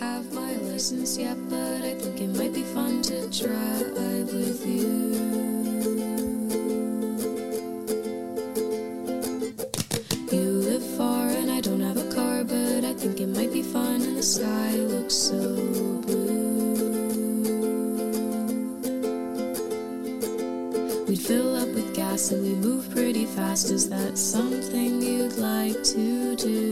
have my license yet, but I think it might be fun to drive with you. You live far and I don't have a car, but I think it might be fun and the sky looks so blue. We'd fill up with gas and we move pretty fast. Is that something you'd like to do?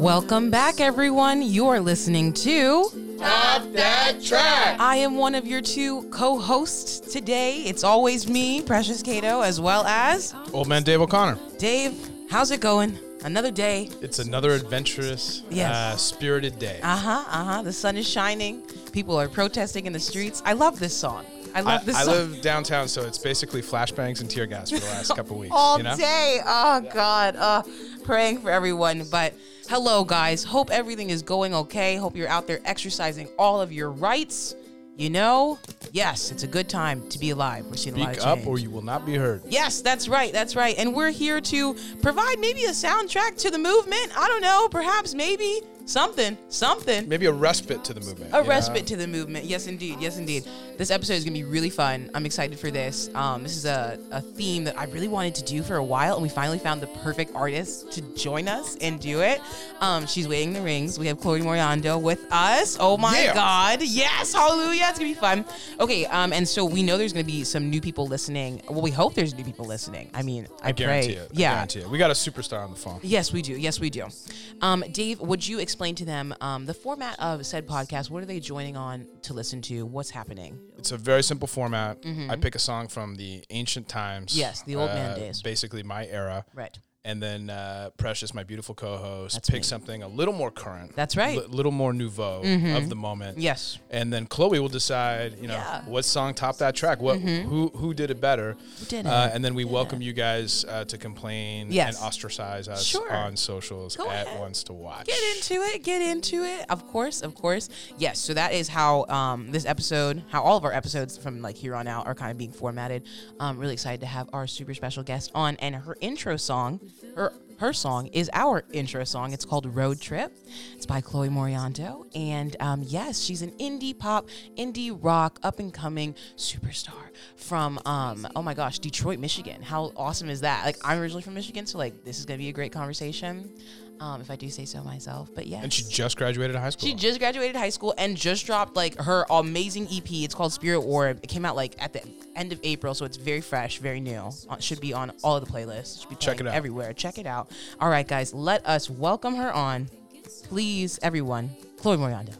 Welcome back, everyone. You are listening to Top that track. I am one of your two co-hosts today. It's always me, Precious Cato, as well as Old man Dave O'Connor. Dave. How's it going? Another day. It's another adventurous, Yes. uh, spirited day. Uh huh. Uh huh. The sun is shining. People are protesting in the streets. I love this song. I I, love this song. I song. live downtown, so it's basically flashbangs and tear gas for the last couple weeks. all you know? day. Oh God. Uh, praying for everyone. But hello, guys. Hope everything is going okay. Hope you're out there exercising all of your rights. You know, yes, it's a good time to be alive. We're seeing a lot Speak of up or you will not be heard. Yes, that's right. That's right. And we're here to provide maybe a soundtrack to the movement. I don't know, perhaps, maybe something, something. Maybe a respite to the movement. A respite to the movement. Yes, indeed. Yes, indeed. This episode is going to be really fun. I'm excited for this. Um, this is a, a theme that I really wanted to do for a while, and we finally found the perfect artist to join us and do it. Um, she's waiting in the rings. We have Chloe Moriondo with us. Oh my Yeah. God. Yes. Hallelujah. It's going to be fun. Okay. Um, and so we know there's going to be some new people listening. Well, we hope there's new people listening. I mean, I, I guarantee pray. it. I Yeah. guarantee it. We got a superstar on the phone. Yes, we do. Yes, we do. Um, Dave, would you explain to them um, the format of said podcast? What are they joining on to listen to? What's happening? It's a very simple format. I pick a song from the ancient times. Mm-hmm. Yes, the old man uh, days. Basically, my era. Right. And then uh, Precious, my beautiful co-host, That's pick me. something a little more current. That's right. A little more nouveau of the moment. Yes. And then Chloe will decide, you know, Yeah. Mm-hmm. what song topped that track, what who who did it better. did Uh, it? and then we welcome you guys uh, to complain Yes. and ostracize us Sure. on socials Go at ahead. once to watch. Get into it. Get into it. Of course. Of course. Yes. So that is how um, this episode, how all of our episodes from like here on out are kind of being formatted. Um, really excited to have our super special guest on, and her intro song, her her song is our intro song. It's called Road Trip. It's by Chloe Moriondo, and um, yes, she's an indie pop, indie rock, up and coming superstar from um, oh my gosh, Detroit, Michigan. How awesome is that? Like I'm originally from Michigan, so like this is gonna be a great conversation. Um, if I do say so myself, but yeah. And she just graduated high school. She just graduated high school and just dropped like her amazing EP. It's called Spirit War. It came out like at the end of April, so it's very fresh, very new. Uh, should be on all of the playlists. Should be Check playing it out. everywhere. Check it out. All right, guys, let us welcome her on, please, everyone. Chloe Moriondo.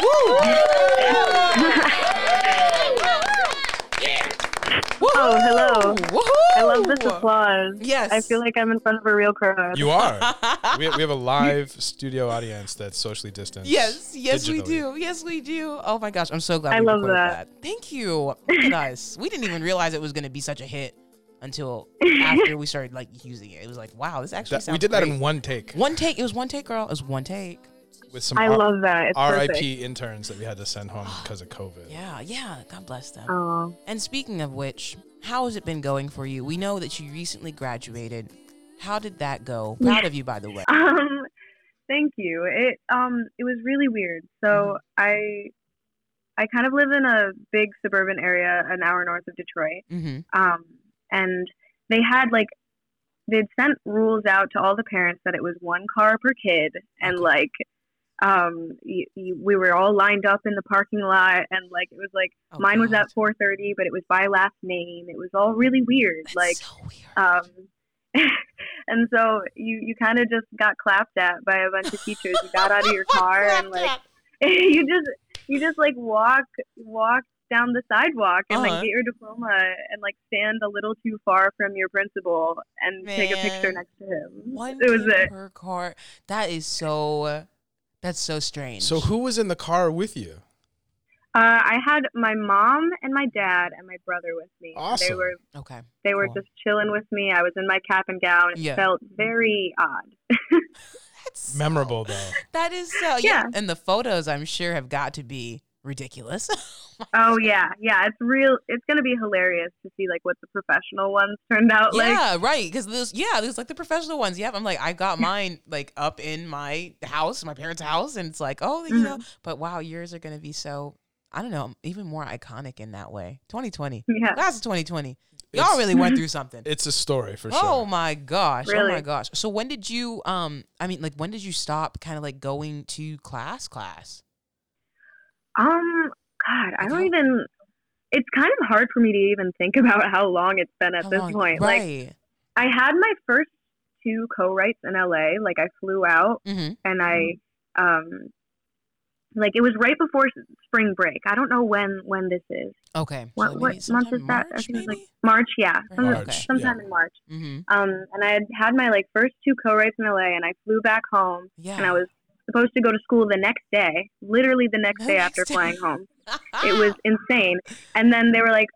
Oh, hello. Woohoo! I love this applause. Yes. I feel like I'm in front of a real crowd. you are. we, we have a live studio audience that's socially distanced. Yes, yes, we do. Yes, we do. Oh my gosh, I'm so glad. I we love recorded that. Thank you. Look at us. We didn't even realize it was going to be such a hit until after we started like using it. It was like, wow, this actually That- sounds we did that in one take one take. It was one take, girl. It was one take. With some I R- love that. It's RIP perfect. interns that we had to send home because of COVID. Yeah, yeah. God bless them. Oh, And speaking of which, how has it been going for you? We know that you recently graduated. How did that go? Proud of you, by the way. um, thank you. It um, it was really weird. So I, I kind of live in a big suburban area, an hour north of Detroit. Mm-hmm. Um, and they had like, they'd sent rules out to all the parents that it was one car per kid, and like, um, y y we were all lined up in the parking lot, and like it was like Oh, mine was at 4:30, but it was by last name. It was all really weird. That's like, so weird. um, and so you you kind of just got clapped at by a bunch of teachers. You got out of your car and like you just you just like walk walk down the sidewalk and Uh-huh. like get your diploma and like stand a little too far from your principal and take a picture next to him. One it was it. per car. That is so. That's so strange. So who was in the car with you? Uh, I had my mom and my dad and my brother with me. Awesome. They were Okay. they were Cool. just chilling with me. I was in my cap and gown. It Yeah. felt very odd. That's Memorable though. That is so. Yeah. Yeah. And the photos, I'm sure, have got to be ridiculous. Oh yeah, yeah. It's real. It's gonna be hilarious to see like what the professional ones turned out like. yeah, right. Because there's yeah, there's like the professional ones. Yeah, I'm like I got mine like up in my house, my parents' house, and it's like oh, you know. But wow, yours are gonna be so I don't know, even more iconic in that way. 2020, Yeah. class of 2020. Y'all It's- really went through something. It's a story for sure. Oh my gosh! Oh my gosh! So when did you um? I mean, like when did you stop kind of like going to class? Class? Um. God, I don't even. It's kind of hard for me to even think about how long it's been at How this long- point. Like? I had my first two co-writes in LA. Like I flew out mm-hmm. and I um like it was right before spring break. I don't know when when this is. Okay. so What maybe what month is that? I March, think it's like? March, yeah. Some, Okay. March, sometime yeah. in March. Mm-hmm. Um and I had had my like first two co-writes in LA and I flew back home Yeah. and I was supposed to go to school the next day, literally the next The day next after day. flying home. It was insane. And then they were like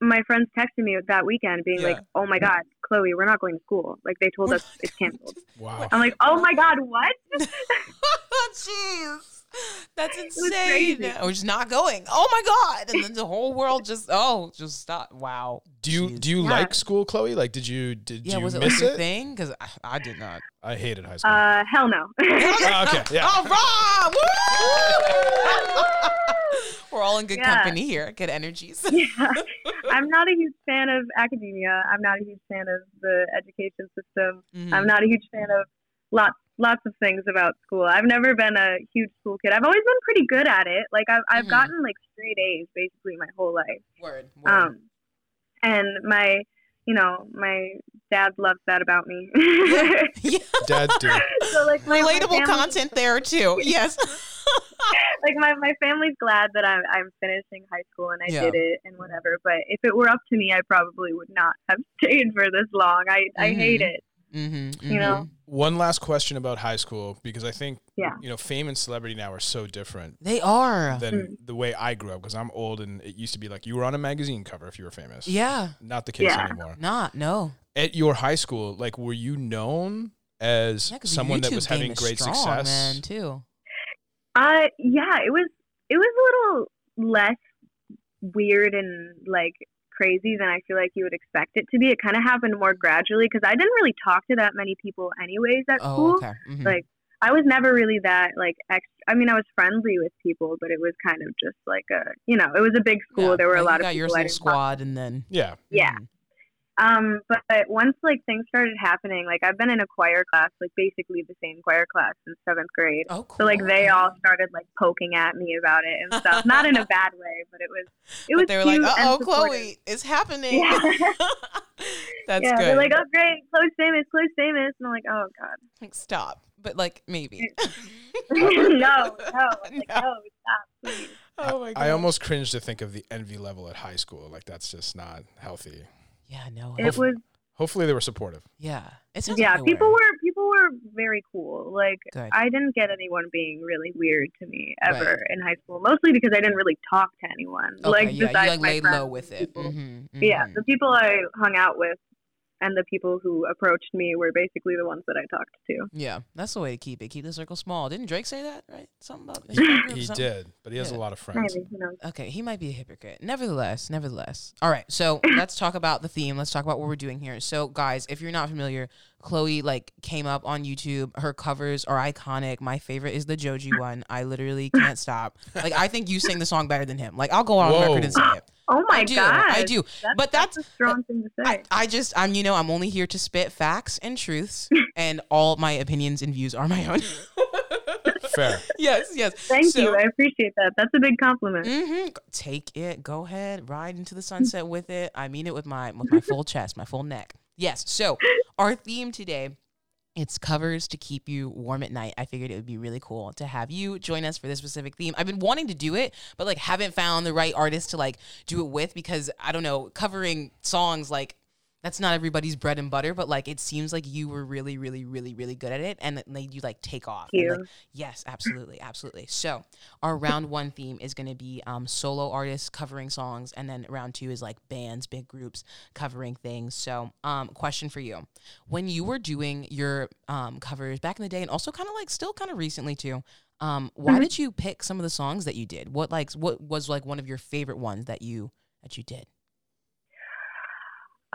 my friends texted me that weekend being like, "Oh my god, Chloe, we're not going to school." Like they told us it's canceled. Wow. I'm like, "Oh my god, what?" Jeez. That's insane. crazy. We're just not going. Oh my god! And then the whole world just oh just stop. Wow. Do you Jeez. do you Yeah. like school, Chloe? Like, did you did Yeah, you was it miss like it? thing? Because I, I did not. I hated high school. Uh, hell no. Oh, okay, yeah. All right. Woo! We're all in good Yeah. company here. Good energies. yeah. I'm not a huge fan of academia. I'm not a huge fan of the education system. Mhm. I'm not a huge fan of lots lots of things about school. I've never been a huge school kid. I've always been pretty good at it. Like I've I've Mhm. gotten like straight A's basically my whole life. Word. word. Um, and my you know my dad loves that about me. yeah. Dads do. so like my, my Relatable family- content there too. Yes. like my, my family's glad that I'm I'm finishing high school and I Yeah. did it and whatever. But if it were up to me, I probably would not have stayed for this long. I I hate Mhm. it. Mm-hmm, You know? One last question about high school because I think Yeah. you know fame and celebrity now are so different They are. than Mm. the way I grew up because I'm old and it used to be like you were on a magazine cover if you were famous. Yeah. Not the case Yeah. anymore. Not. No. At your high school, like were you known as Yeah, 'cause the someone that was having great strong, success? man, too. Uh yeah, it was it was a little less weird and like crazy than I feel like you would expect it to be. It kind of happened more gradually because I didn't really talk to that many people anyways at Oh, school. okay. Mhm. Like I was never really that like ex- I mean I was friendly with people, but it was kind of just like a you know it was a big school. Yeah, There were a lot you of got your people I little didn't talk squad, and then Yeah. Yeah. Mhm. Um, but once like things started happening, like I've been in a choir class, like basically the same choir class since seventh grade. Oh, cool. So like they all started like poking at me about it and stuff. Not in a bad way, but it was it was But they were like, cute "Uh oh. Chloe, it's happening." Yeah. That's yeah, good. they're like, oh great, Chloe's famous, Chloe's famous, and I'm like, oh god, Like, stop. But like maybe. no, no, I'm like, No. no, stop, please. oh my god. I almost cringe to think of the envy level at high school. Like that's just not healthy. Yeah. No. It was Hopefully they were supportive. Yeah. It sounds yeah, like people were people were very cool. Like Good. I didn't get anyone being really weird to me ever Right. in high school, mostly because I didn't really talk to anyone. Okay, like yeah, you like my laid friends low with it. people. Mhm, Yeah, mhm. the people I hung out with and the people who approached me were basically the ones that I talked to. Yeah, that's the way to keep it. Keep the circle small. Didn't Drake say that? Right? Something about his He, friend group or he something? did, but he has Yeah. a lot of friends. Maybe. Okay, he might be a hypocrite. Nevertheless, nevertheless. All right, so let's talk about the theme. Let's talk about what we're doing here. So, guys, if you're not familiar, Chloe like came up on YouTube. Her covers are iconic. My favorite is the Joji one. I literally can't stop. Like, I think you sing the song better than him. Like, I'll go on Whoa. record and say it. Oh my I do. god. I do. That's, But that's, that's- a strong thing to I, say. I just I'm you know I'm only here to spit facts and truths, and all my opinions and views are my own. Fair. yes, yes. Thank So- you. I appreciate that. That's a big compliment. hmm Take it. Go ahead. Ride into the sunset with it. I mean it with my with my full chest, my full neck. Yes. So our theme today. It's covers to keep you warm at night. I figured it would be really cool to have you join us for this specific theme. I've been wanting to do it, but like haven't found the right artist to like do it with because I don't know, covering songs like that's not everybody's bread and butter, but like it seems like you were really, really, really, really good at it and it made you like take off. Thank And, you. like, yes, absolutely, absolutely. So our round one theme is going to be um, solo artists covering songs, and then round two is like bands, big groups covering things. So, um, question for you: When you were doing your um, covers back in the day, and also kind of like still kind of recently too, Um, why Mhm. did you pick some of the songs that you did? What like what was like one of your favorite ones that you that you did?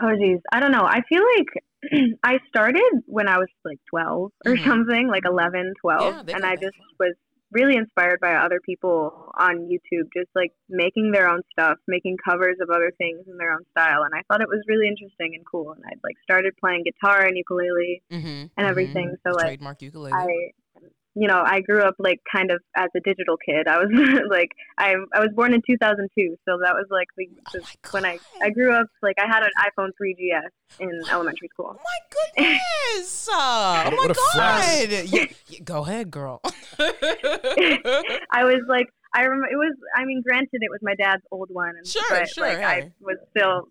Oh geez, I don't know. I feel like I started when I was like 12 or Mhm. something, like 11, 12, Yeah, and I just was really inspired by other people on YouTube, just like making their own stuff, making covers of other things in their own style, and I thought it was really interesting and cool. And I like started playing guitar and ukulele Mm-hmm. and everything. So like trademark ukulele. I, you know, I grew up like kind of as a digital kid. I was like, I I was born in 2002, so that was like the, Oh when I I grew up like I had an iPhone 3GS in elementary school. Oh my goodness! Oh my what god! Yeah, yeah, go ahead, girl. I was like, I remember it was. I mean, granted, it was my dad's old one, and Sure, but, sure, Like, hey. I was still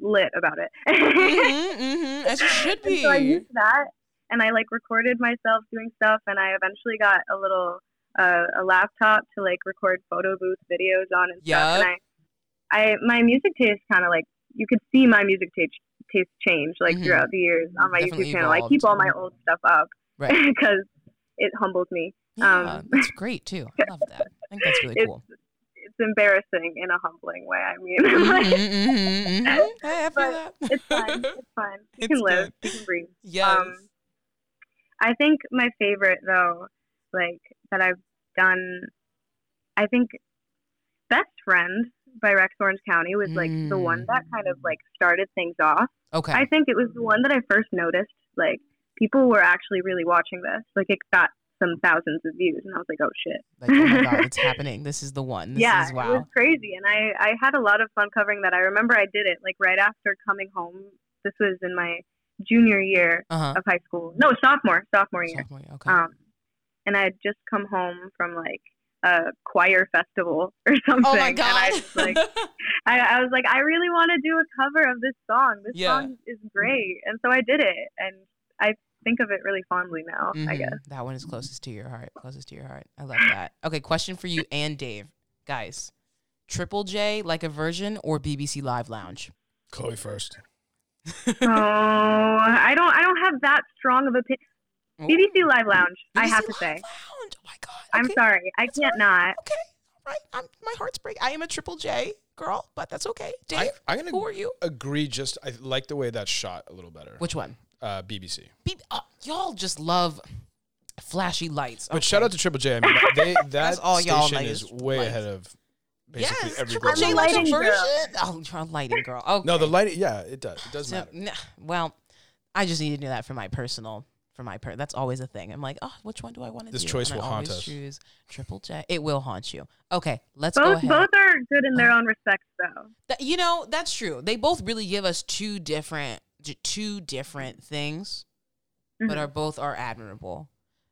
lit about it. mm-hmm, mm-hmm, as you should And be. so I used that, and I like recorded myself doing stuff, and I eventually got a little uh, a laptop to like record photo booth videos on and stuff. And I, I my music taste kind of like you could see my music taste taste change like Mhm. throughout the years on my Definitely YouTube channel. I keep all my old stuff up Right. because it humbles me. Yeah, um, that's great too. I love that. I think that's really It's cool. it's embarrassing in a humbling way. I mean, Mhm, like, mhm, mhm. I But that. it's fine. It's fine. You It's can live. good. You can breathe. Yes. Um, I think my favorite though, like that I've done, I think Best Friend by Rex Orange County was like the one that kind of like started things off. okay. I think it was the one that I first noticed. Like people were actually really watching this. Like it got some thousands of views, and I was like, oh shit. like, oh my god, it's happening. This is the one. This yeah, is it wow. was crazy, and I I had a lot of fun covering that. I remember I did it like right after coming home. This was in my junior year Uh huh. of high school. No, sophomore, sophomore year. Okay. Um, and I had just come home from like a choir festival or something. oh my And I god. like I, I was like, I really want to do a cover of this song. This Yeah. song is great, and so I did it, and I think of it really fondly now. I Mhm. guess. That one is closest to your heart. Closest to your heart. I love that. Okay, question for you and Dave. Guys, Triple J like a version or BBC Live Lounge? Chloe first. Oh, I don't. I don't have that strong of a. Pi- BBC Live Lounge. I have to Live say. Lounge. Oh my god. I'm sorry. I That's can't all not. Okay. All right. I'm, my heart's breaking. I am a Triple J girl, but that's okay. Dave, I, I'm gonna who are you? agree. Just I like the way that's shot a little better. Which one? Uh, BBC. Be- uh, y'all just love flashy lights. But shout out to Triple J. I mean, they, that That's all y'all station is is way lights. ahead of basically yes, every Triple girl J I'm a like lighting version. girl. Oh, lighting girl. Okay. No, the lighting. Yeah, it does. It does So, matter. nah, well, I just need to do that for my personal. For my per, that's always a thing. I'm like, oh, which one do I want to do? This choice And I will haunt us. Choose Triple J. It will haunt you. Okay, let's go ahead. both are good in their own respects, though. That- you know, that's true. They both really give us two different, two different things, but Mhm. are both are admirable.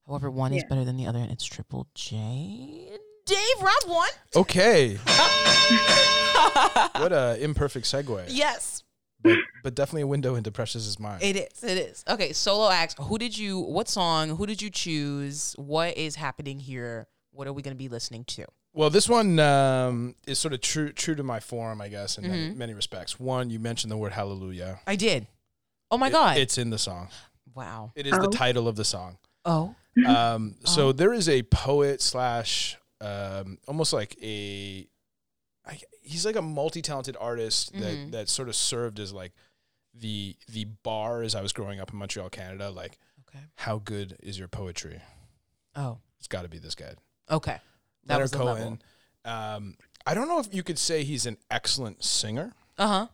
However, one is better than the other, and it's Triple J. Dave, round one. Okay. what a imperfect segue. yes, But, but definitely a window into Precious's mind. it is. It is. Okay, solo acts. Who did you? What song? Who did you choose? What is happening here? What are we going to be listening to? Well, this one um, is sort of true true to my form, I guess, in many, Mhm. many respects. One, you mentioned the word hallelujah. I did. Oh my It- god! it's in the song. wow. It is Oh. the title of the song. Oh. Um, so Oh. there is a poet slash um, almost like a I, he's like a multi-talented artist that that sort of served as like the the bar as I was growing up in Montreal, Canada. Like, Okay. how good is your poetry? Oh. It's got to be this guy. Okay. That Leonard was the Cohen. Um, I don't know if you could say he's an excellent singer, Uh huh.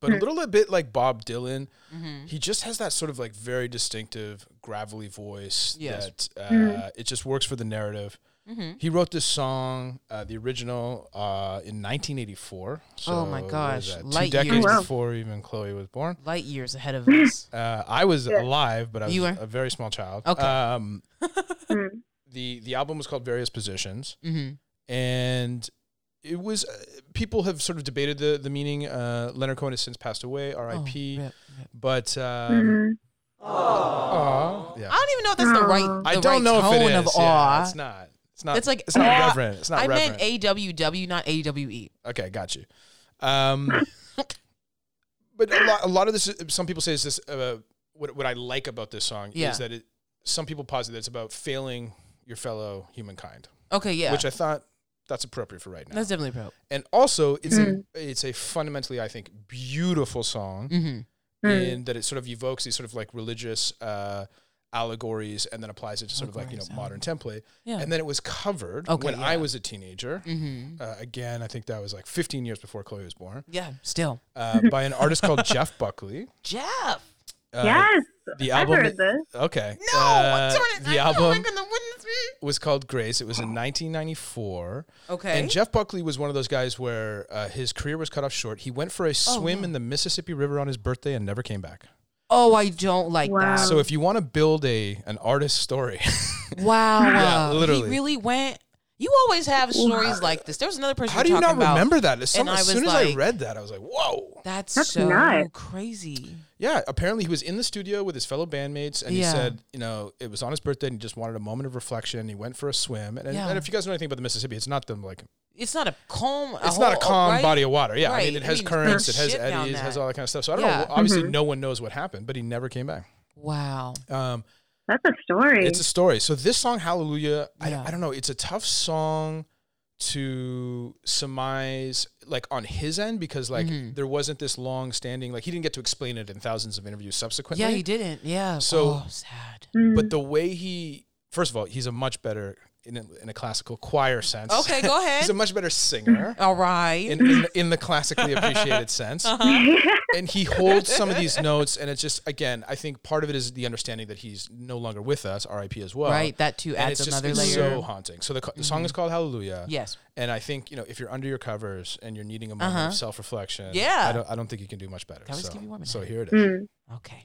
but a Hmm. little bit like Bob Dylan. Mm-hmm. He just has that sort of like very distinctive gravelly voice Yes. that uh, Mhm. it just works for the narrative. Mm-hmm. He wrote this song, uh, the original, uh, in 1984. So Oh my gosh, that? two light decades years. Oh, before even Chloe was born. Light years ahead of us. Uh, I was Yeah. alive, but I was You were? a very small child. Okay. Um, Mm. the the album was called Various Positions, mm-hmm. and it was uh, people have sort of debated the the meaning. Uh, Leonard Cohen has since passed away, R.I.P. Oh, rip, rip. But um, Mhm. aw, yeah. I don't even know if that's the right. The I don't right know tone if it is. of Yeah, it's not. It's not. It's like it's not awe. reverent. It's not I reverent. meant AWW, not AWE. Okay, got you. Um, but a lot, a lot of this, some people say is this. Uh, what what I like about this song Yeah. is that it. Some people posit that it's about failing your fellow humankind, Okay, yeah. which I thought that's appropriate for right now. That's definitely appropriate. and also, it's Mm. a it's a fundamentally, I think, beautiful song Mm-hmm. Mm. in that it sort of evokes these sort of like religious uh, allegories and then applies it to sort of like you know modern template. Yeah. And then it was covered Okay, when I was a teenager. Mm-hmm. Uh, again, I think that was like 15 years before Chloe was born. Yeah, still. Uh, by an artist called Jeff Buckley. Jeff. Uh, yes, The I've album. heard this. Okay. No, Uh, the I album I'm gonna witness me. was called Grace. It was in 1994. Okay. And Jeff Buckley was one of those guys where uh, his career was cut off short. He went for a swim wow. in the Mississippi River on his birthday and never came back. Oh, I don't like Wow. that. So if you want to build a an artist story, wow. Yeah, literally. He really went. You always have stories like this. There was another person. how do you talking not about, remember that? As, some, as was soon as I read that, I was like, whoa. That's, That's so nuts. crazy. Yeah, apparently he was in the studio with his fellow bandmates, and he said, you know, it was on his birthday, and he just wanted a moment of reflection. He went for a swim, and, and, Yeah. and if you guys know anything about the Mississippi, it's not them like It's not a calm. it's not a calm right? body of water. Yeah, I mean, Right. it I has mean, currents, it has eddies, it has all that kind of stuff. So I don't Yeah. know. Obviously, Mhm. no one knows what happened, but he never came back. Wow. Um, That's a story. it's a story. So this song, Hallelujah, Yeah. I, I don't know. It's a tough song to surmise like on his end because like Mhm. there wasn't this long standing like he didn't get to explain it in thousands of interviews subsequently Yeah, he didn't. Yeah. So- oh, sad. Mm. but the way he first of all he's a much better in a, in a classical choir sense Okay, go ahead. he's a much better singer All right. in, in, in the classically appreciated sense uh-huh. and he holds some of these notes and it's just again i think part of it is the understanding that he's no longer with us rip as well right. That too adds it's just another it's layer. so haunting so the, co- the song is called hallelujah yes. and i think you know if you're under your covers and you're needing a moment Uh-huh. of self-reflection Yeah. i don't, I don't think you can do much better Covers so, keep you warm at so here it is Mm. Okay.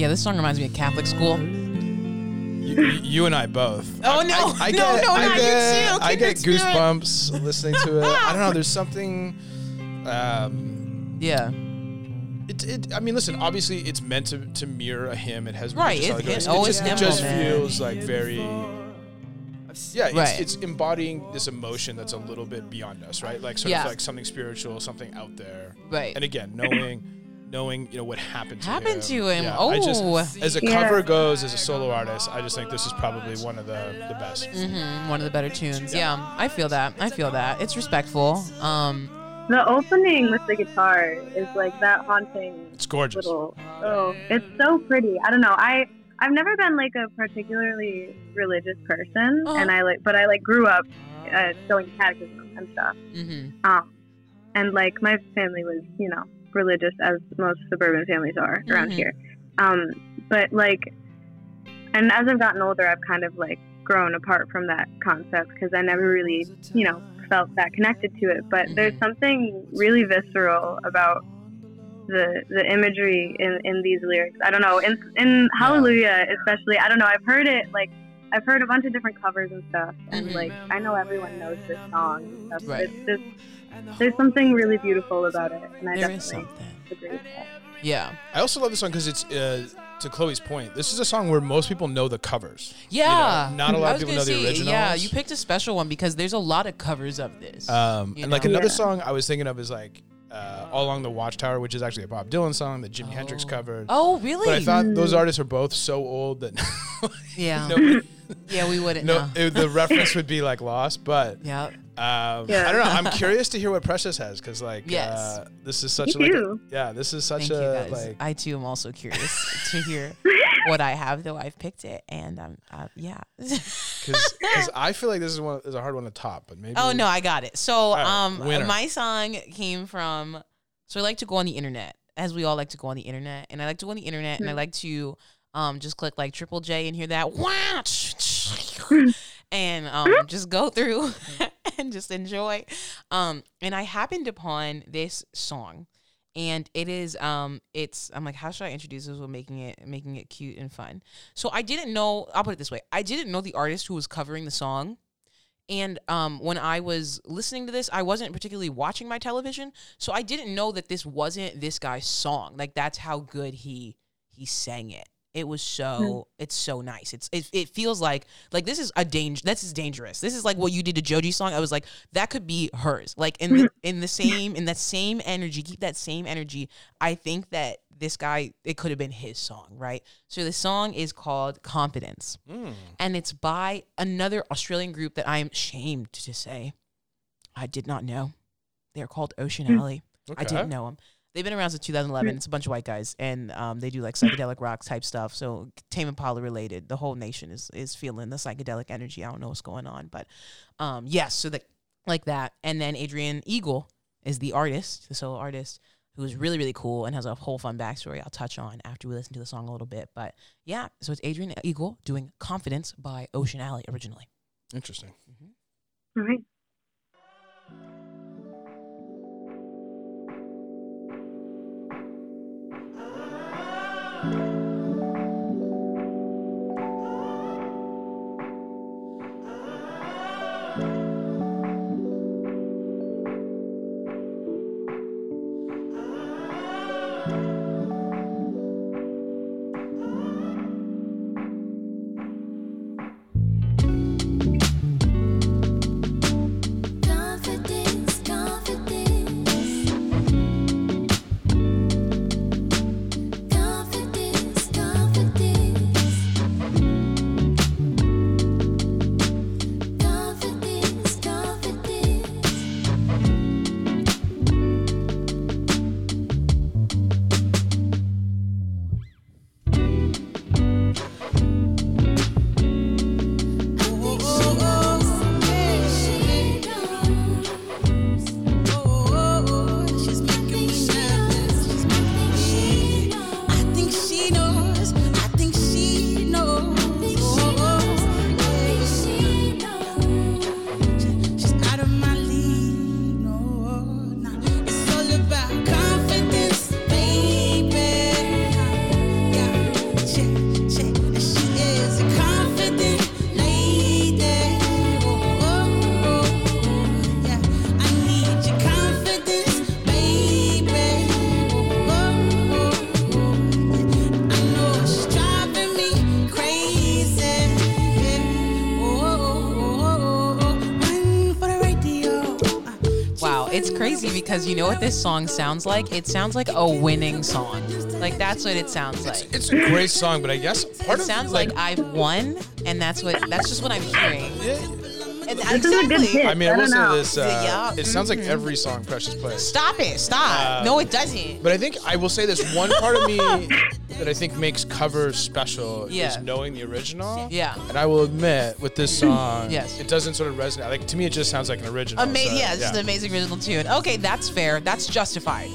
Yeah, this song reminds me of Catholic school. you, you and i both Oh, I- no. I, I No, get, no, I not you too. I get it goosebumps listening to it i don't know there's something um Yeah. It, it, I mean, listen. Obviously, it's meant to, to mirror a hymn. It has Right, religious it's- allegories. oh, it it's just, it just feels like very. Yeah, it's, Right. it's embodying this emotion that's a little bit beyond us, right? Like sort Yeah. of like something spiritual, something out there. Right. And again, knowing, knowing, you know, what happened to Happened him. to him. Yeah, oh. I just, as a Yeah. cover goes, as a solo artist, I just think this is probably one of the the best. Mhm, one of the better tunes. Yeah. I feel that. I feel that. It's respectful. Um, the opening with the guitar is like that haunting It's gorgeous. little. Oh, it's so pretty. I don't know. I I've never been like a particularly religious person, Uh-huh. and I like, but I like grew up uh, going to catechism and stuff. mhm. Um, and like my family was, you know, religious as most suburban families are around Mhm. here. Um, but like, and as I've gotten older, I've kind of like grown apart from that concept because I never really, you know, felt that connected to it. But there's something really visceral about the the imagery in, in these lyrics. I don't know. In in Hallelujah especially, I don't know, I've heard it like I've heard a bunch of different covers and stuff, and like I know everyone knows this song. And stuff, but Right. It's just there's something really beautiful about it, and I There is definitely something. agree with that. Yeah. I also love this song because it's uh, to Chloe's point. This is a song where most people know the covers. Yeah. not a lot of people gonna know the say, originals. Yeah, you picked a special one because there's a lot of covers of this. Um, You and like another Yeah. song I was thinking of is like uh, "All Along the Watchtower," which is actually a Bob Dylan song that Jimi Hendrix Oh. covered. oh, really? But I thought those Mm. artists are both so old that yeah. nobody, yeah, we wouldn't no, know. it- the reference would be like lost. But yeah. Um, Yeah. I don't know. I'm curious to hear what Precious has because like Yes. uh, this is such Me a, like, a- yeah this is such Thank a guys. like I too am also curious to hear what I have, though I've picked it, and um, uh, yeah. because I feel like this is one is a hard one to top, but maybe oh no, I got it. So right, um, winner. my song came from. So I like to go on the internet, as we all like to go on the internet, and I like to go on the internet, and I Hmm. like to um just click like Triple J and hear that wow, and um just go through and just enjoy. Um, and I happened upon this song. And it is um it's I'm like how should I introduce this with making it making it cute and fun. So I didn't know I'll put it this way. I didn't know the artist who was covering the song. And um, when I was listening to this, I wasn't particularly watching my television, so I didn't know that this wasn't this guy's song. Like that's how good he he sang it. It was so it's so nice. It's it, it feels like like this is a danger. This is dangerous. This is like what you did to Joji's song. I was like that could be hers. Like in the in the same in that same energy. Keep that same energy. I think that this guy it could have been his song, right? So the song is called Confidence Mm. and it's by another Australian group that I am shamed to say I did not know. They're called Ocean Hmm. Alley. I Okay. didn't know them. They've been around since 2011. It's a bunch of white guys, and um, they do like psychedelic rock type stuff. So Tame Impala related. The whole nation is is feeling the psychedelic energy. I don't know what's going on, but um, yes. so that like that, and then Adrian Eagle is the artist, the solo artist, who is really really cool and has a whole fun backstory. I'll touch on after we listen to the song a little bit. But yeah, so it's Adrian Eagle doing "Confidence" by Ocean Alley originally. Interesting. All right. Crazy because you know what this song sounds like? It sounds like a winning song. Like that's what it sounds like. It's a great song, but I guess part of It of sounds like, I've won, and that's what that's just what I'm hearing. Yeah. And This is a good hit. I mean, I I will say know. this. Uh, Yeah. It sounds like every song Precious plays. Stop it! Stop! Uh, no, it doesn't. But I think I will say this one part of me that I think makes covers special Yeah. is knowing the original. Yeah. And I will admit, with this song, Yes. it doesn't sort of resonate. Like to me, it just sounds like an original. Ama- so, yeah, it's an amazing original tune. Okay, that's fair. That's justified.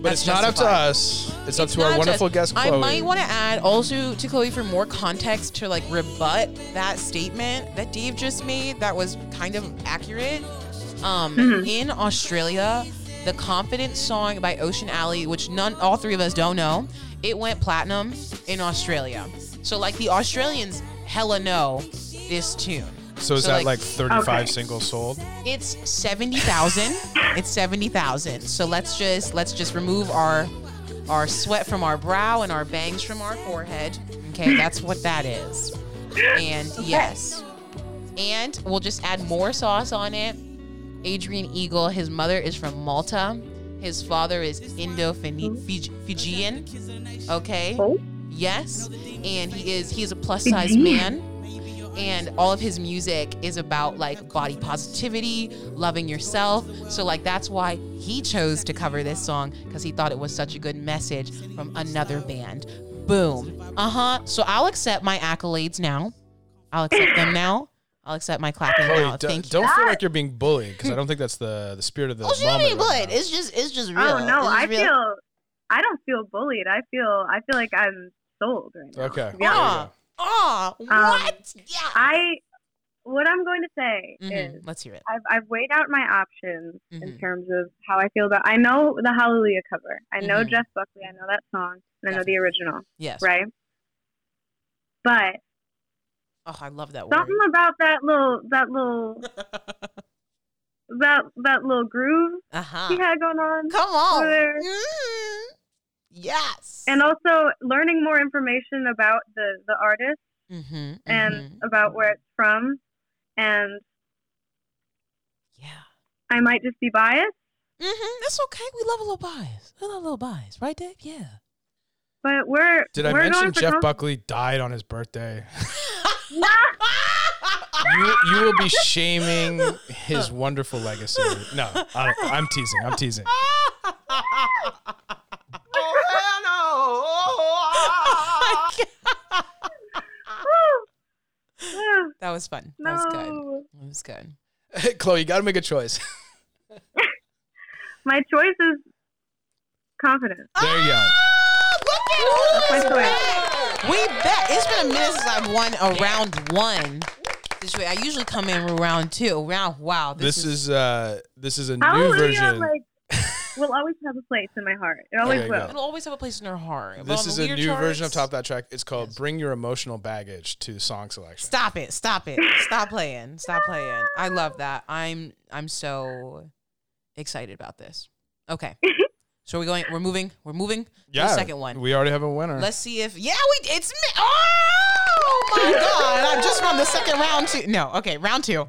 But That's it's not up to us. It's, up to our wonderful just- guest, Chloe. I might want to add also to Chloe for more context to like rebut that statement that Dave just made that was kind of accurate. Um, In Australia, the Confidence song by Ocean Alley, which none, all three of us don't know, it went platinum in Australia. So like the Australians hella know this tune. So is So, that like- like 35 Okay. singles sold? It's seventy thousand. it's seventy thousand. So let's just let's just remove our our sweat from our brow and our bangs from our forehead. Okay, that's what that is. And yes, and we'll just add more sauce on it. Adrian Eagle. His mother is from Malta. His father is Indo-Fijian. Okay. Oh. Yes, and he is he is a plus size man and all of his music is about like body positivity, loving yourself. So like that's why he chose to cover this song because he thought it was such a good message from another band. Boom. Uh-huh. So I'll accept my accolades now. I'll accept them now. I'll accept my clapping Chloe, now. d- Thank you. don't feel like you're being bullied because I don't think that's the the spirit of the Oh, she moment. don't mean right It's just it's just real. Oh no, I real. feel I don't feel bullied. I feel I feel like I'm sold right now. Okay. to be honest. Ah, ah, Um, what? yeah. I what I'm going to say Mhm. is Let's hear it. I've I've weighed out my options in Mhm. terms of how I feel about. I know the Hallelujah cover. I know Mhm. Jeff Buckley. I know that song, and I know the original, Yes. right? But Oh, I love that word. something about that little that little that that little groove uh-huh. he had going on, Come on. There. Mm. Yes. and also learning more information about the the artist mm-hmm, and mhm. about where it's from, and yeah. I might just be biased, Mm-hmm. That's okay. We love a little bias. We love a little bias, right, Dave? Yeah. But we're Did I we're mention going for Jeff com- Buckley died on his birthday? Nah. you, you will be shaming his wonderful legacy. No, I don't, I'm teasing. I'm teasing. Ah, that was fun. no. That was good. That was good. Chloe, you got to make a choice. My choice is confidence. There you go. My Look choice. at We bet. It's been a minute since I've won a round one. This way, I usually come in with round two. Round wow. This, This is uh this is a new Hallelujah, version. like, will always have a place in my heart. It always There you will. go. It'll always have a place in her heart. But This the is a weird new version of charts- Top of That Track. It's called Bring Your Emotional Baggage to Song Selection. Stop it! Stop it! Stop playing! Stop playing! I love that. I'm I'm so excited about this. Okay, so we're going. We're moving. We're moving. to Yeah, the second one. We already have a winner. Let's see if yeah we it's me. Oh my god! I just won the second round two. No, okay, round two.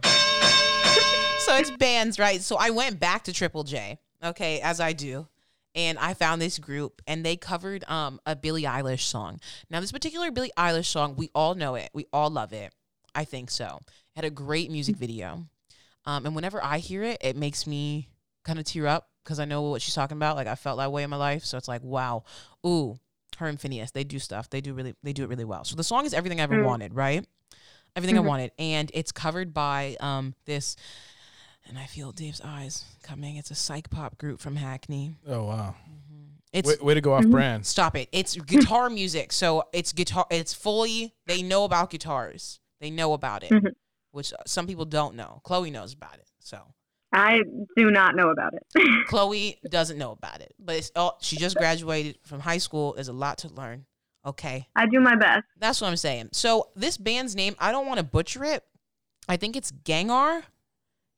so it's bands, right? So I went back to Triple J, okay, as I do. And I found this group and they covered um a Billie Eilish song. Now this particular Billie Eilish song, we all know it. We all love it. I think so. It had a great music video. Um and whenever I hear it, it makes me kind of tear up because I know what she's talking about. Like I felt that way in my life. So it's like, wow. Ooh, her and Finneas, they do stuff. They do really they do it really well. So the song is Everything I Ever Mm. Wanted, right? Everything I Mhm. Wanted. And it's covered by um this and I feel Dave's eyes coming. It's a psych pop group from Hackney. oh wow. It's Way, way to go off Mhm. brand. stop it. It's guitar music. So it's guitar it's fully they know about guitars. They know about it. Mhm. Which some people don't know. Chloe knows about it. So I do not know about it. Chloe doesn't know about it. But it's all she just graduated from high school. There's a lot to learn. Okay. I do my best. That's what I'm saying. So this band's name, I don't want to butcher it. I think it's Gengahr.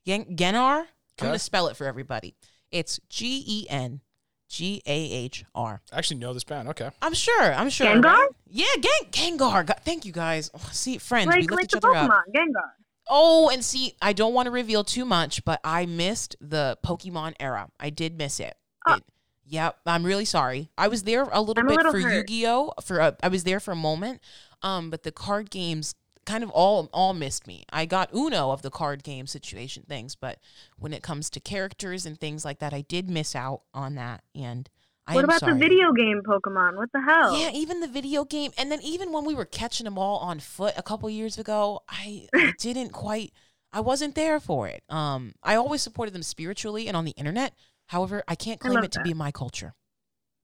Gen- Genar. I'm gonna spell it for everybody. It's G E N G A H R. I actually know this band. Okay. I'm sure. I'm sure. Gengar? right? Yeah, Gang Gengar. God, thank you guys. Oh, see, friends, we Like lift like each the other up. Pokemon, Gengar. Oh, and see, I don't want to reveal too much, but I missed the Pokemon era. I did miss it. Oh. It- Yep, I'm really sorry. I was there a little I'm a bit little for. Yu-Gi-Oh. For a, I was there for a moment, um, but the card games kind of all all missed me. I got Uno of the card game situation things, but when it comes to characters and things like that, I did miss out on that. And I what about sorry. the video game Pokemon? What the hell? Yeah, even the video game, and then even when we were catching them all on foot a couple years ago, I, I didn't quite, I wasn't there for it. Um, I always supported them spiritually and on the internet. However, I can't claim love it to that. be my culture.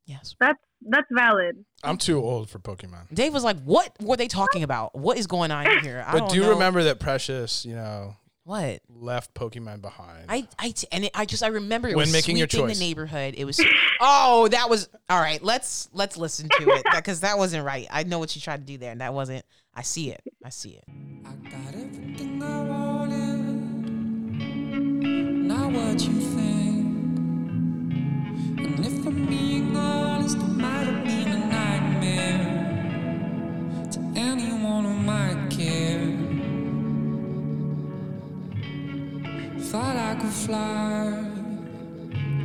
Yes, That's that's valid. I'm too old for Pokemon. Dave was like, "What were they talking about? What is going on here?" I But don't do know. remember that Precious, you know, what? Left Pokemon behind. I, I and it, I just I remember it when was making your choice. the neighborhood. It was oh that was all right. Let's let's listen to it because that wasn't right. I know what you tried to do there, and that wasn't. I see it. I see it. I got everything I wanted. Not what you think. And if I'm being honest, it might have been a nightmare to anyone who might care. Thought I could fly.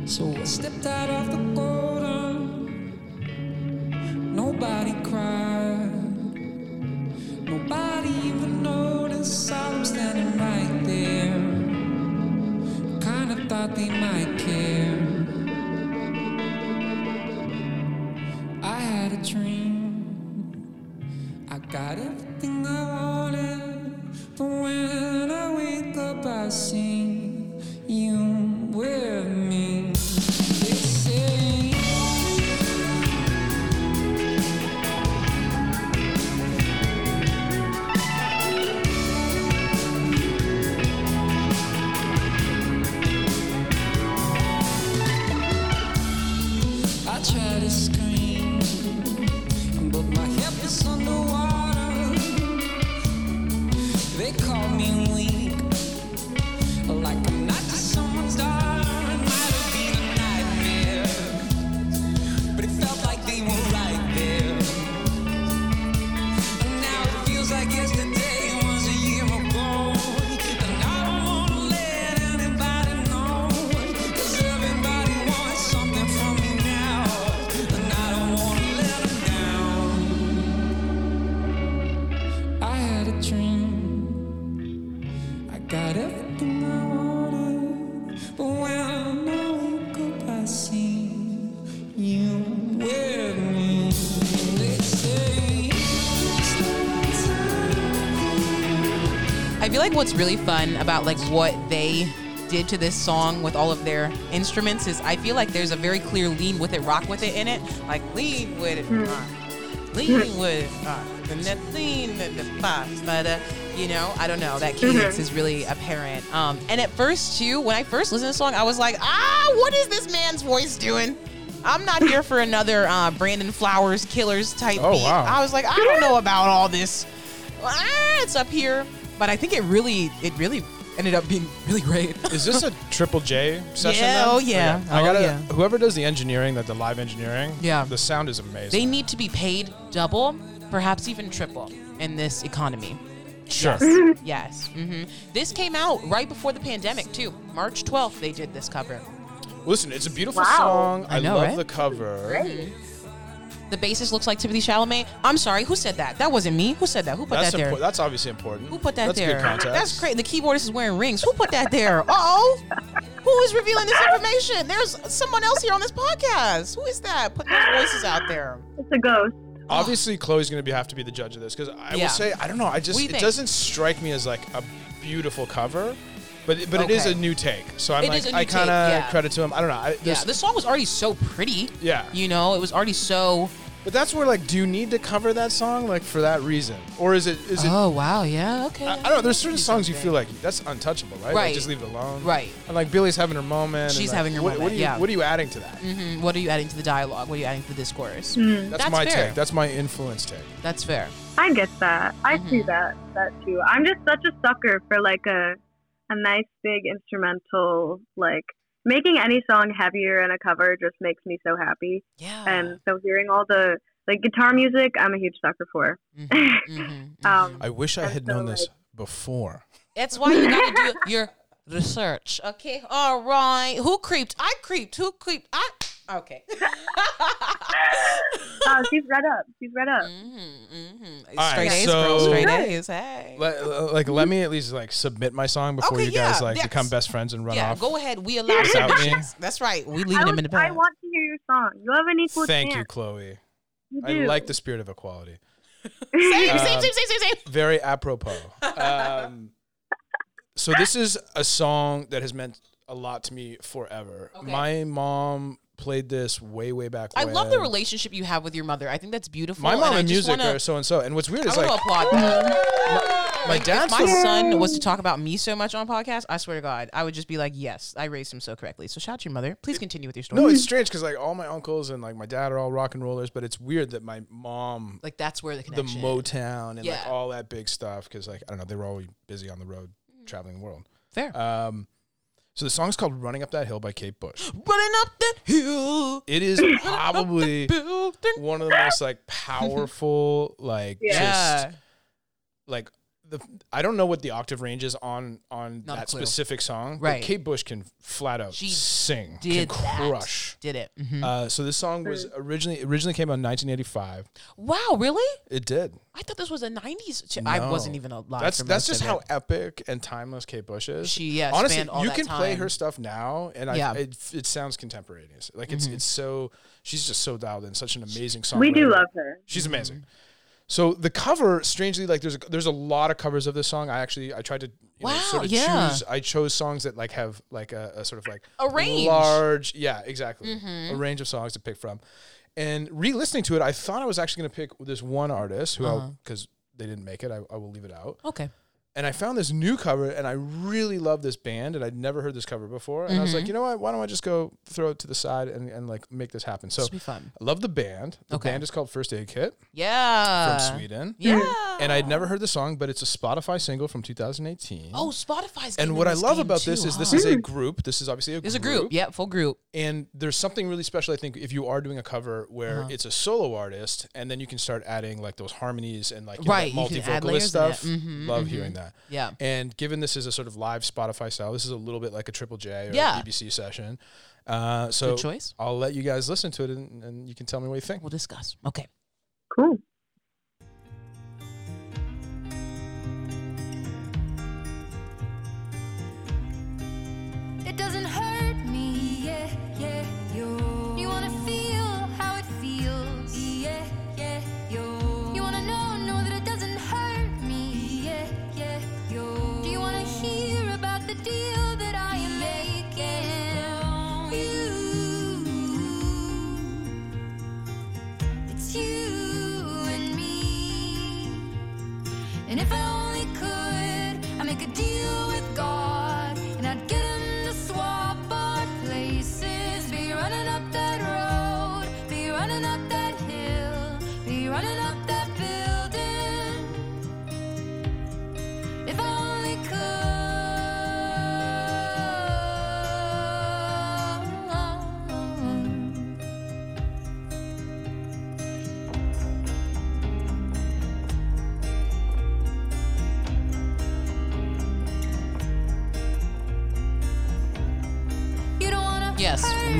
So I stepped out of the golden. Nobody cried. Nobody even noticed I'm standing right there. Kinda thought they might feel like what's really fun about like what they did to this song with all of their instruments is I feel like there's a very clear lean with it, rock with it in it. Like lean with it, uh, lean with it, uh, and then lean the the fa, but uh, you know, I don't know. That cadence is really apparent. Um, and at first too, when I first listened to the song, I was like, ah, what is this man's voice doing? I'm not here for another uh, Brandon Flowers Killers type Oh, beat. wow. I was like, I don't know about all this. Ah, it's up here, but I think it really, it really ended up being really great. Is this a Triple J session? Yeah, then? oh, yeah. Okay. I Oh, gotta. yeah. Whoever does the engineering, that the live engineering. Yeah. The sound is amazing. They need to be paid double, perhaps even triple, in this economy. sure. Yes. yes. hmm This came out right before the pandemic too. March 12th, they did this cover. Listen, it's a beautiful Wow. song. I I, know, love right? the cover. The bassist looks like Timothée Chalamet. I'm sorry, who said that? That wasn't me. Who said that? Who put That's that there? impor- That's obviously important. Who put that that's there? Good context. That's great. The keyboardist is wearing rings. Who put that there? Uh oh. Who is revealing this information? There's someone else here on this podcast. Who is that? Putting their voices out there. It's a ghost. Obviously, Chloe's gonna be have to be the judge of this because I Yeah. will say I don't know. I just it doesn't strike me as like a beautiful cover, but it- but it is Okay. a new take. So I'm It like a new I kind of take, yeah. credit to him. I don't know. I, Yeah, this- the song was already so pretty. Yeah. You know, it was already so. But that's where like, do you need to cover that song like for that reason, or is it is it? Oh wow, yeah, okay. I, I don't know. There's certain songs you feel like that's untouchable, right? Like, Right. just leave it alone. Right. And like Billie's having her moment. and, She's like, having her what, moment, What are you, yeah. What are you adding to that? hmm What are you adding to the dialogue? What are you adding to the discourse? That's, That's my fair. take. That's my influence take. That's fair. I get that. I see Mhm. that that too. I'm just such a sucker for like a a nice big instrumental like making any song heavier in a cover just makes me so happy. Yeah. And so hearing all the like guitar music, I'm a huge sucker for. Mhm, mhm, Um, mhm. I wish I had so, known this like- before. That's why you gotta do your research. Okay. All right. Who creeped? I creeped. Who creeped? I. Okay. oh, she's read up. She's read up. hmm hmm All Straight right, A's, so- girl. Straight A's. Hey. Let, like, let me at least like submit my song before Okay, you guys yeah, like yes. become best friends and run yeah. off. Go ahead. We allow Without me? submissions. That's right. We leave leaving them in the back. I want to hear your song. You have an equal Thank you. Chloe. You I like the spirit of equality. Same, Um, same, same, same, same, same. Very apropos. Um, so this is a song that has meant a lot to me forever. Okay. My mom played this way, way back. I when. love the relationship you have with your mother. I think that's beautiful. My mom and, and music wanna, are so and so. And what's weird is want like applaud that. my Like, dad's if my the- son was to talk about me so much on podcast, I swear to God, I would just be like, yes, I raised him so correctly. So shout out to your mother. Please continue with your story. No, it's strange because like all my uncles and like my dad are all rock and rollers, but it's weird that my mom, like that's where the connection. the. Motown and like all that big stuff, because like I don't know, they were always busy on the road traveling the world. Fair. Um, so the song's called "Running Up That Hill" by Kate Bush. Running up the hill. It is probably one of the most like powerful, like Yeah. just like the I don't know what the octave range is on on Not a that clue. specific song. Right. But Kate Bush can flat out She sing, Did can that. crush. Did it? Mhm. Uh, so this song was originally originally came out in 1985. wow, really? It did. I thought this was a '90s. ch- I No. wasn't even alive. That's for that's most just of how it. epic and timeless Kate Bush is. She, yeah, honestly, spanned all you that can play time. her stuff now, and I, Yeah. Mm-hmm. it, it sounds contemporaneous. Like it's it's so she's just so dialed in, such an amazing song. We do love her. She's Mm-hmm. amazing. So the cover, strangely, like there's a, there's a lot of covers of this song. I actually I tried to you know, sort of yeah. choose. I chose songs that like have like a, a sort of like A range. Mm-hmm. large, yeah, exactly, a range of songs to pick from. And re-listening to it, I thought I was actually going to pick this one artist who Uh-huh. because they didn't make it, I, I will leave it out. Okay. And I found this new cover, and I really love this band, and I'd never heard this cover before. And I was Mm-hmm. like, you know what? Why don't I just go throw it to the side and, and like make this happen? So This will be fun. I love the band. The Okay. band is called First Aid Kit Yeah. from Sweden. Yeah. And I'd never heard the song, but it's a Spotify single from 2018. Oh, Spotify's. and what I love about too, this is this is a group. This is obviously a There's a group. group. Yeah, full group. And there's something really special, I think, if you are doing a cover where Uh-huh. it's a solo artist, and then you can start adding like those harmonies and like Right, that you can multi vocalist layers in it. stuff. Mhm, Love mhm. hearing that. Yeah. And given this is a sort of live Spotify style, this is a little bit like a Triple J or Yeah. a BBC session. Uh, so Good choice. I'll let you guys listen to it, and, and you can tell me what you think. We'll discuss. Okay. Cool. It doesn't hurt me, yeah,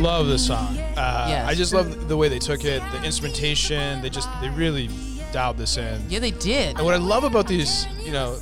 Love this song. Uh, Yes. I just love the way they took it, the instrumentation. They just they really dialed this in. Yeah, they did. And what I love about these, you know,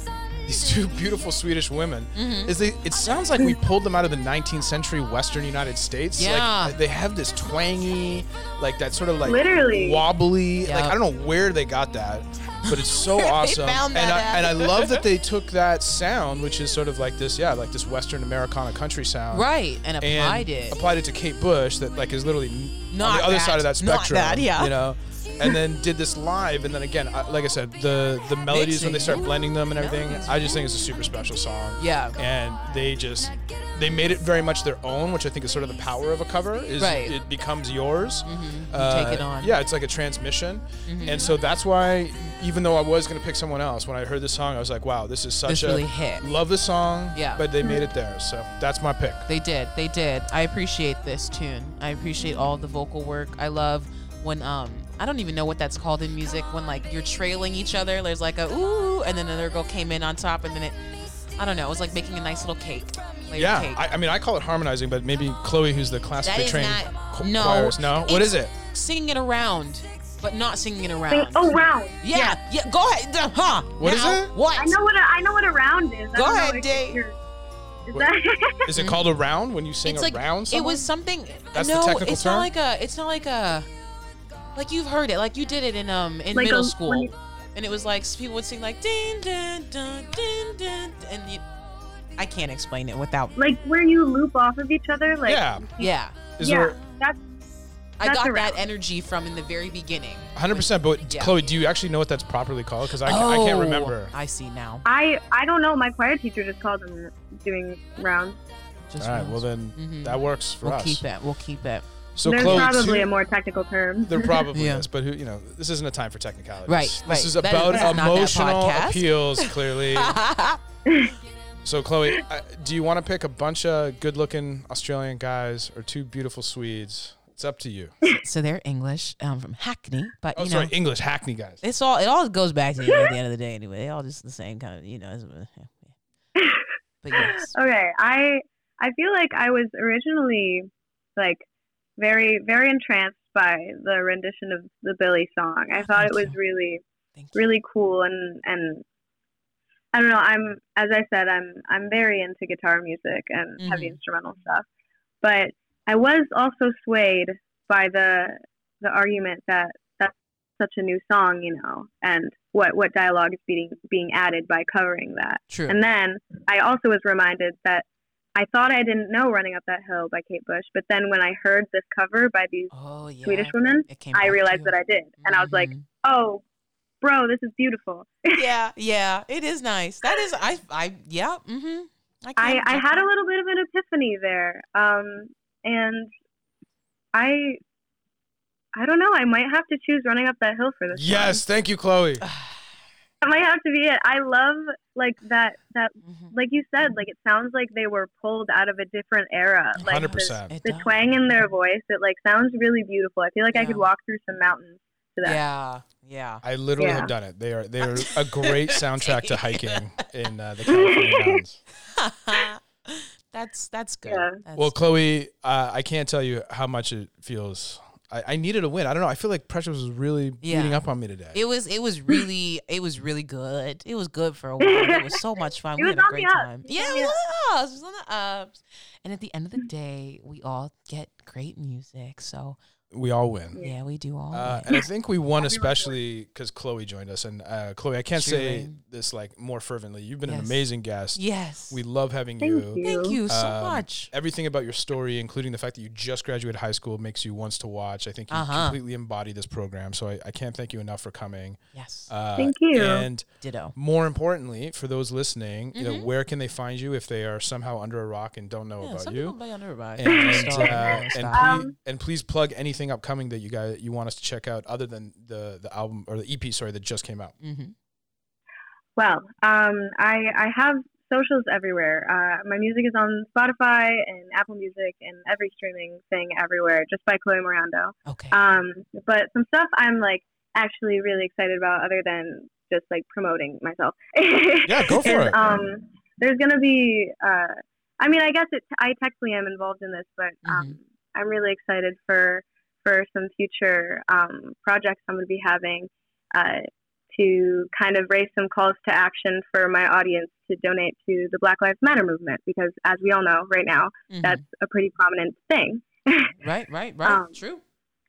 these two beautiful Swedish women Mm-hmm. is they. It sounds like we pulled them out of the 19th century Western United States. Yeah. Like they have this twangy, like that sort of like Literally. wobbly. Like I don't know where they got that, but it's so awesome. and I, and I love that they took that sound, which is sort of like this, yeah, like this Western Americana country sound. Right, and And applied it. applied it to Kate Bush, that like is literally n- on Not the other that. side of that Not spectrum. that, yeah. You know, and then did this live, and then again, I- like I said, the the melodies when they start blending them and everything, I just think it's a super special song. Yeah. and they just they made it very much their own, which I think is sort of the power of a cover. Is Right. it becomes yours. You Uh, take it on. Mm-hmm. Yeah, it's like a transmission, and so that's why even though I was gonna pick someone else, when I heard this song, I was like, wow, this is such This a really hit. love the song. Yeah. but they made it there, so that's my pick. They did. They did. I appreciate this tune. I appreciate all the vocal work. I love when um I don't even know what that's called in music when like you're trailing each other. There's like a ooh, and then another girl came in on top, and then it. I don't know. It was like making a nice little cake. Yeah, cake. I, I mean, I call it harmonizing, but maybe Chloe, who's the classically trained not. No. no. What is it? Singing it around, but not singing it Sing, around. oh, round. yeah, yeah. Go ahead. Uh, Huh? What is Now, it? What? I know what a, I know what a round is. I Go know ahead, if Dave. you're- Is What- that? Is it called a round when you sing it's like around? it was something. That's the no, technical it's term? not like a. It's not like a. Like you've heard it, like you did it in um in Like middle a- school, when you- and it was like people would sing like ding dun dun ding dun, and you, I can't explain it without. like where you loop off of each other. Like Yeah. Yeah, Is yeah. there That's I That's got a that energy from in the very beginning. 100%? But Yeah. Chloe, do you actually know what that's properly called? Because I, I can't Oh, remember. I see now. I I don't know. My choir teacher just called them doing rounds. Just All right, rounds. well then Mhm. that works for us. we'll keep it. We'll keep it. So There's Chloe, probably two- a more technical term. there probably Yeah. is, but who you know, this isn't a time for technicalities. Right, This right. is about this is not emotional appeals, clearly. so Chloe, uh, do you want to pick a bunch of good-looking Australian guys or two beautiful Swedes? It's up to you. So they're English, um, from Hackney, but Oh, you know, sorry, English Hackney guys. it's all it all goes back to you at the end of the day anyway. They all just the same kind of, you know. it's- yeah. But yes, Okay, I I feel like I was originally like very very entranced by the rendition of the Billie song. I thought it was you. really thank you. really cool and and I don't know. I'm as I said, I'm I'm very into guitar music and heavy Mhm. instrumental stuff, but I was also swayed by the the argument that that's such a new song, you know, and what what dialogue is being being added by covering that. True. And then I also was reminded that I thought I didn't know "Running Up That Hill" by Kate Bush, but then when I heard this cover by these oh yeah. Swedish women, I realized that I did, and I was like, Mhm. "Oh, bro, this is beautiful." yeah, yeah, it is nice. That is, I, I, yeah, mm-hmm. I, I, I had a little bit of an epiphany there, um, and I I don't know. I might have to choose "Running Up That Hill" for this. Yes, thank you, Chloe. one. that might have to be it. I love like that that Mhm. like you said, like it sounds like they were pulled out of a different era. Like Hundred the- percent. It the twang in their voice it like sounds really beautiful i feel like i could walk through some mountains to that Yeah, yeah. I literally Yeah. have done it. They are they are a great soundtrack to hiking in uh, the California mountains. that's that's good. Yeah. That's Well, good. Chloe, uh, I can't tell you how much it feels. I, I needed a win. I don't know. I feel like pressure was really Yeah. beating up on me today. It was it was really it was really good. It was good for a while. It was so much fun. We had a great time. It was Yeah, on it was on the ups. It was on the ups. And at the end of the day, we all get great music. So we all win. yeah, we do all. Uh, win. and I think we won especially because Chloe joined us. And uh, Chloe, I can't say this like more fervently. You've been an amazing guest. yes. We love having Thank you. you. Thank you so Um, much. Everything about your story, including the fact that you just graduated high school, makes you once to watch. I think you Uh-huh. completely embody this program. So I, I can't thank you enough for coming. Yes. Uh, Thank you. And Ditto. more importantly, for those listening, you know, Mhm. where can they find you if they are somehow under a rock and don't know Yeah, about some you? people play under a rock. And, Stop, uh, stop. and, Um, and please plug anything upcoming that you guys you want us to check out other than the the album or the EP sorry that just came out. Mhm. well um i i have socials everywhere uh my music is on spotify and apple music and every streaming thing everywhere just by chloe moriondo Okay. um but some stuff i'm like actually really excited about other than just like promoting myself Yeah, go for is, it. um there's gonna be uh i mean i guess it i technically am involved in this but um Mhm. i'm really excited for for some future um projects i'm gonna be having uh to kind of raise some calls to action for my audience to donate to the black lives matter movement because as we all know right now Mhm. that's a pretty prominent thing right, right, right. um, True.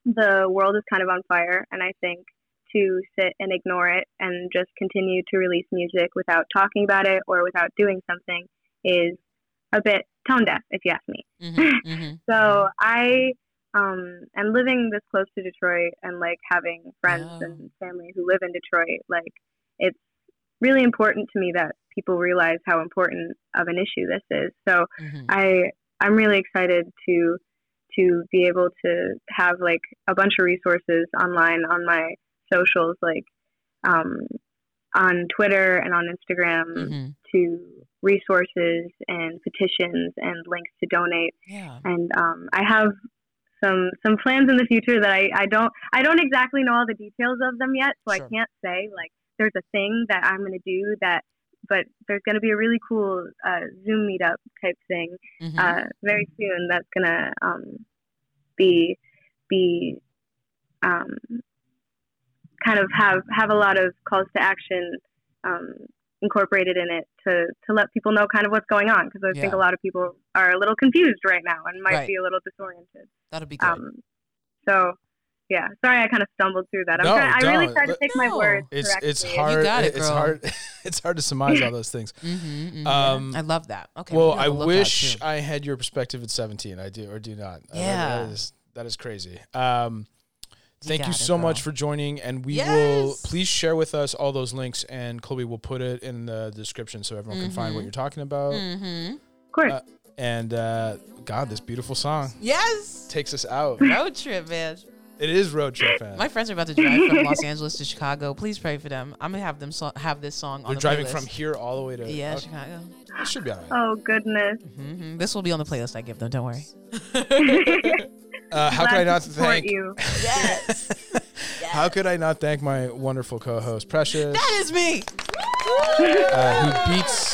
the world is kind of on fire and i think to sit and ignore it and just continue to release music without talking about it or without doing something is a bit tone deaf if you ask me hmm hmm so i um am living this close to detroit and like having friends Yeah. and family who live in detroit like it's really important to me that people realize how important of an issue this is so hmm I I'm really excited to to be able to have like a bunch of resources online on my socials, like um, on Twitter and on Instagram, hmm to resources and petitions and links to donate. Yeah. And um, I have some some plans in the future that I, I don't I don't exactly know all the details of them yet, so Sure. I can't say like there's a thing that I'm going to do that. But there's going to be a really cool uh, Zoom meetup type thing Mhm. uh, very soon that's gonna um, be be um, kind of have have a lot of calls to action um, incorporated in it to to let people know kind of what's going on because I think a lot of people are a little confused right now and might Right. be a little disoriented. That'll be good. Um, so yeah, sorry I kind of stumbled through that. I'm No, trying, I really tried to Let- pick my No. words It's it's correctly. hard. got it, it's hard. it's hard to surmise all those things. hmm Um, I love that. Okay. well, we'll I have a look out, wish. I had your perspective at 17. I do or do not. Uh, that- Yeah. that is that is crazy. Um, thank you got it, so much for joining, and we will please share with us all those links, and Chloe will put it in the description so everyone can find what Mhm. you're talking about. Mhm. of course. uh, And uh, God, this beautiful song Yes. takes us out. Road trip, man. It is road trip, fan. My friends are about to drive from Los Angeles to Chicago. Please pray for them. I'm gonna have them so- have this song on They're the driving playlist. from here all the way to. yeah, okay, Chicago. it should be all right. oh goodness. hmm This will be on the playlist I give them. Don't worry. Uh, how Glad could I not support thank? you? Yes. How could I not thank my wonderful co-host Precious, that is me. uh, who beats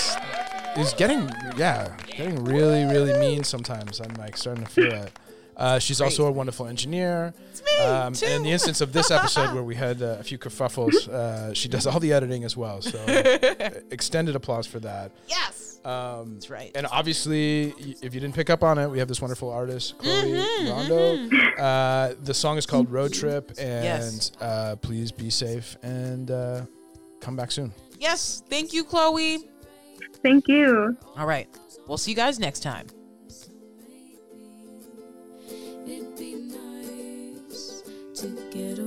is getting yeah getting really really mean sometimes. I'm like starting to feel it. Uh, she's also a wonderful engineer. It's me. Um, too. and in the instance of this episode where we had uh, a few kerfuffles, uh, she does all the editing as well. So extended applause for that. yes. Um, That's right. and obviously, y- if you didn't pick up on it, we have this wonderful artist, Chloe Mm-hmm, Rondo. Uh, the song is called Road Trip, and Yes. uh, please be safe and uh, come back soon. Yes. Thank you, Chloe. Thank you. All right. We'll see you guys next time. It'd be nice to get